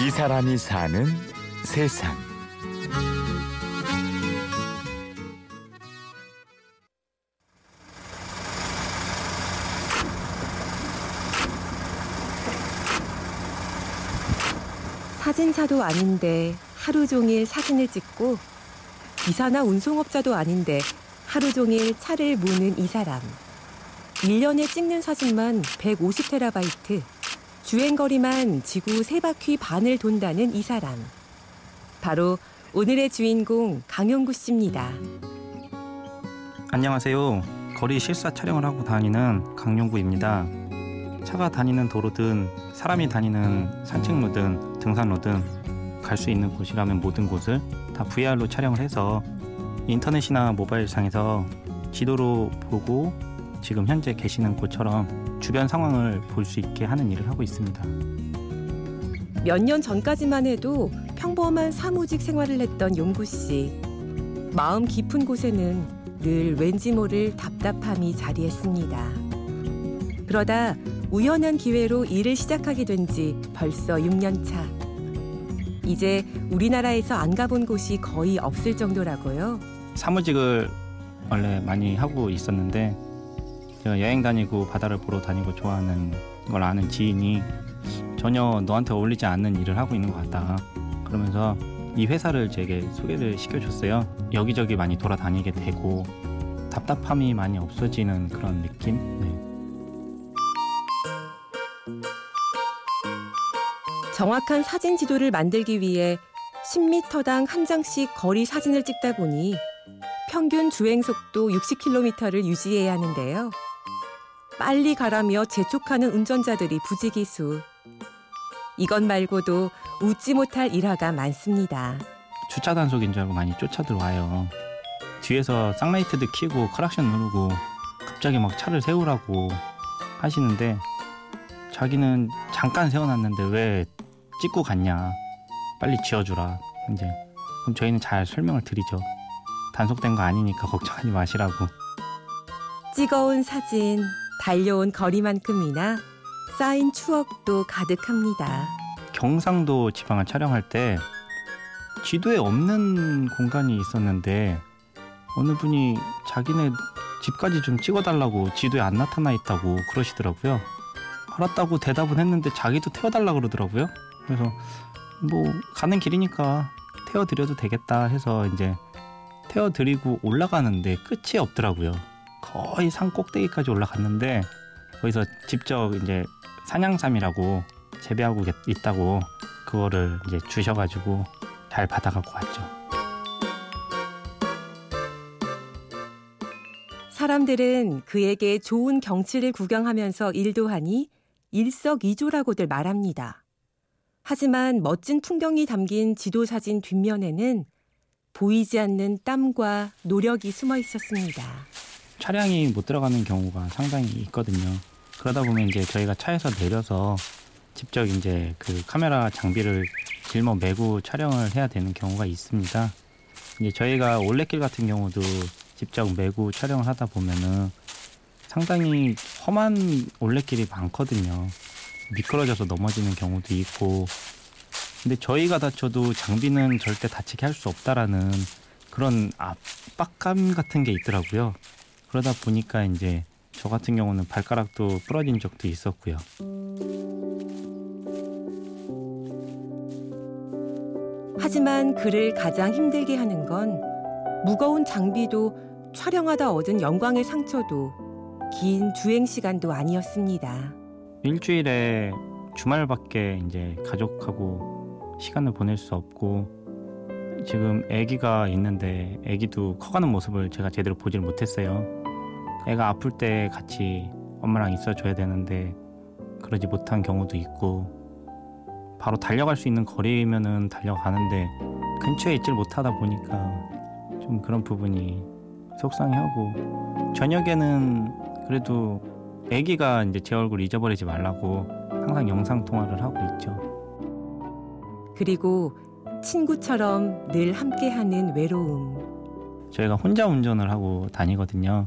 이 사람이 사는 세상. 사진사도 아닌데 하루 종일 사진을 찍고 기사나 운송업자도 아닌데 하루 종일 차를 모는 이 사람. 1년에 찍는 사진만 150테라바이트. 주행거리만 지구 세 바퀴 반을 돈다는 이 사람. 바로 오늘의 주인공 강용구 씨입니다. 안녕하세요. 거리 실사 촬영을 하고 다니는 강용구입니다. 차가 다니는 도로든 사람이 다니는 산책로든 등산로든 갈 수 있는 곳이라면 모든 곳을 다 VR로 촬영을 해서 인터넷이나 모바일상에서 지도로 보고 지금 현재 계시는 곳처럼 주변 상황을 볼 수 있게 하는 일을 하고 있습니다. 몇 년 전까지만 해도 평범한 사무직 생활을 했던 용구 씨. 마음 깊은 곳에는 늘 왠지 모를 답답함이 자리했습니다. 그러다 우연한 기회로 일을 시작하게 된 지 벌써 6년 차. 이제 우리나라에서 안 가본 곳이 거의 없을 정도라고요. 사무직을 원래 많이 하고 있었는데 제가 여행 다니고 바다를 보러 다니고 좋아하는 걸 아는 지인이 전혀 너한테 어울리지 않는 일을 하고 있는 것 같다. 그러면서 이 회사를 제게 소개를 시켜줬어요. 여기저기 많이 돌아다니게 되고 답답함이 많이 없어지는 그런 느낌. 네. 정확한 사진 지도를 만들기 위해 10m당 한 장씩 거리 사진을 찍다 보니 평균 주행 속도 60km를 유지해야 하는데요. 빨리 가라며 재촉하는 운전자들이 부지기수. 이것 말고도 웃지 못할 일화가 많습니다. 주차 단속인 줄 알고 많이 쫓아 들어와요. 뒤에서 쌍라이트도 켜고 크락션 누르고 갑자기 막 차를 세우라고 하시는데 자기는 잠깐 세워놨는데 왜 찍고 갔냐 빨리 지어주라 이제 그럼 저희는 잘 설명을 드리죠 단속된 거 아니니까 걱정하지 마시라고 찍어온 사진, 달려온 거리만큼이나 쌓인 추억도 가득합니다. 경상도 지방을 촬영할 때 지도에 없는 공간이 있었는데 어느 분이 자기네 집까지 좀 찍어달라고 지도에 안 나타나 있다고 그러시더라고요. 알았다고 대답은 했는데 자기도 태워달라 그러더라고요. 그래서 뭐 가는 길이니까 태워드려도 되겠다 해서 이제 태워드리고 올라가는데 끝이 없더라고요. 거의 산 꼭대기까지 올라갔는데 거기서 직접 이제 산양삼이라고 재배하고 있다고 그거를 이제 주셔가지고 잘 받아갖고 왔죠. 사람들은 그에게 좋은 경치를 구경하면서 일도 하니 일석이조라고들 말합니다. 하지만 멋진 풍경이 담긴 지도 사진 뒷면에는 보이지 않는 땀과 노력이 숨어 있었습니다. 차량이 못 들어가는 경우가 상당히 있거든요. 그러다 보면 이제 저희가 차에서 내려서 직접 이제 그 카메라 장비를 짊어 메고 촬영을 해야 되는 경우가 있습니다. 이제 저희가 올레길 같은 경우도 직접 메고 촬영을 하다 보면은 상당히 험한 올레길이 많거든요. 미끄러져서 넘어지는 경우도 있고 근데 저희가 다쳐도 장비는 절대 다치게 할 수 없다라는 그런 압박감 같은 게 있더라고요. 그러다 보니까 이제 저 같은 경우는 발가락도 부러진 적도 있었고요. 하지만 그를 가장 힘들게 하는 건 무거운 장비도 촬영하다 얻은 영광의 상처도 긴 주행 시간도 아니었습니다. 일주일에 주말밖에 이제 가족하고 시간을 보낼 수 없고 지금 아기가 있는데 아기도 커가는 모습을 제가 제대로 보질 못했어요. 애가 아플 때 같이 엄마랑 있어줘야 되는데 그러지 못한 경우도 있고 바로 달려갈 수 있는 거리면은 달려가는데 근처에 있질 못하다 보니까 좀 그런 부분이 속상해하고 저녁에는 그래도 아기가 이제 제 얼굴 잊어버리지 말라고 항상 영상 통화를 하고 있죠. 그리고 친구처럼 늘 함께하는 외로움. 저희가 혼자 운전을 하고 다니거든요.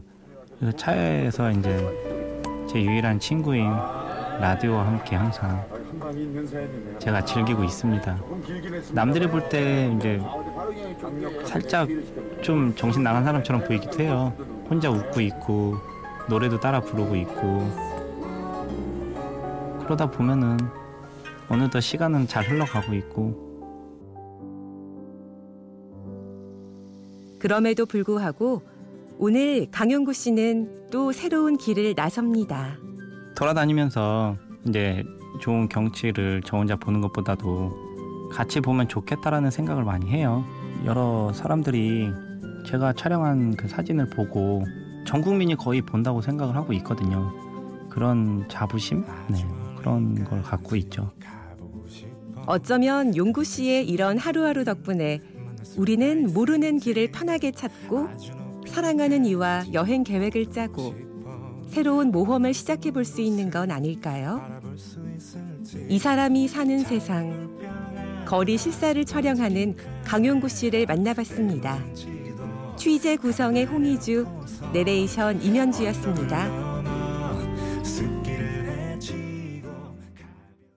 그래서 차에서 이제 제 유일한 친구인 라디오와 함께 항상 제가 즐기고 있습니다. 남들이 볼 때 이제 살짝 좀 정신 나간 사람처럼 보이기도 해요. 혼자 웃고 있고 노래도 따라 부르고 있고 그러다 보면은 어느덧 시간은 잘 흘러가고 있고 그럼에도 불구하고 오늘 강용구 씨는 또 새로운 길을 나섭니다. 돌아다니면서 이제 좋은 경치를 저 혼자 보는 것보다도 같이 보면 좋겠다라는 생각을 많이 해요. 여러 사람들이 제가 촬영한 그 사진을 보고 전 국민이 거의 본다고 생각을 하고 있거든요. 그런 자부심? 네. 그런 걸 갖고 있죠. 어쩌면 용구 씨의 이런 하루하루 덕분에 우리는 모르는 길을 편하게 찾고 사랑하는 이와 여행 계획을 짜고 새로운 모험을 시작해 볼 수 있는 건 아닐까요? 이 사람이 사는 세상 거리 실사를 촬영하는 강용구 씨를 만나봤습니다. 취재 구성의 홍희주, 내레이션 임현주였습니다.